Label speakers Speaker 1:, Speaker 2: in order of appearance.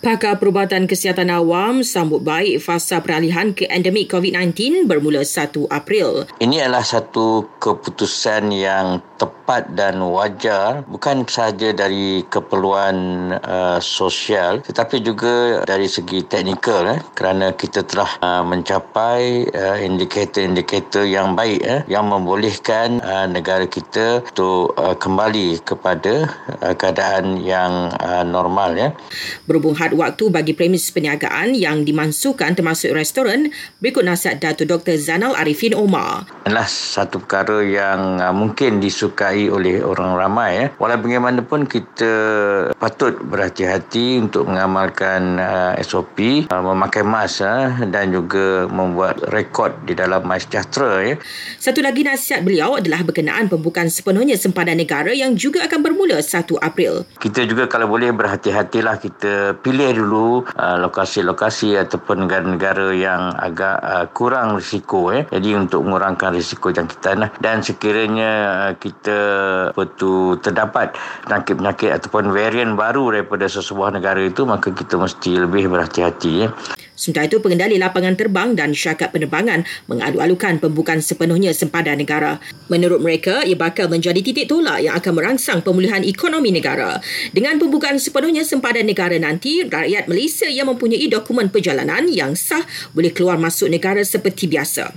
Speaker 1: Pakar Perubatan Kesihatan Awam sambut baik fasa peralihan ke endemik COVID-19 bermula 1 April.
Speaker 2: Ini adalah satu keputusan yang tepat dan wajar bukan sahaja dari keperluan uh, sosial tetapi juga dari segi teknikal eh, kerana kita telah uh, mencapai uh, indikator-indikator yang baik eh, yang membolehkan uh, negara kita untuk uh, kembali kepada uh, keadaan yang uh, normal ya.
Speaker 1: Berhubung had waktu bagi premis perniagaan yang dimansuhkan termasuk restoran, berikut nasihat Datuk Dr. Zanal Arifin Omar.
Speaker 2: Adalah satu perkara yang uh, mungkin disukai oleh orang ramai. Ya. Walau bagaimanapun kita patut berhati-hati untuk mengamalkan uh, SOP, uh, memakai mask uh, dan juga membuat rekod di dalam MySejahtera. Ya.
Speaker 1: Satu lagi nasihat beliau adalah berkenaan pembukaan sepenuhnya sempadan negara yang juga akan bermula 1 April.
Speaker 2: Kita juga kalau boleh berhati-hatilah kita pilih pilih dulu uh, lokasi-lokasi ataupun negara-negara yang agak uh, kurang risiko eh. Jadi untuk mengurangkan risiko jangkitan lah. dan sekiranya uh, kita betul terdapat penyakit-penyakit ataupun varian baru daripada sesebuah negara itu maka kita mesti lebih berhati-hati eh.
Speaker 1: Sementara itu, pengendali lapangan terbang dan syarikat penerbangan mengadu-alukan pembukaan sepenuhnya sempadan negara. Menurut mereka, ia bakal menjadi titik tolak yang akan merangsang pemulihan ekonomi negara. Dengan pembukaan sepenuhnya sempadan negara nanti, rakyat Malaysia yang mempunyai dokumen perjalanan yang sah boleh keluar masuk negara seperti biasa.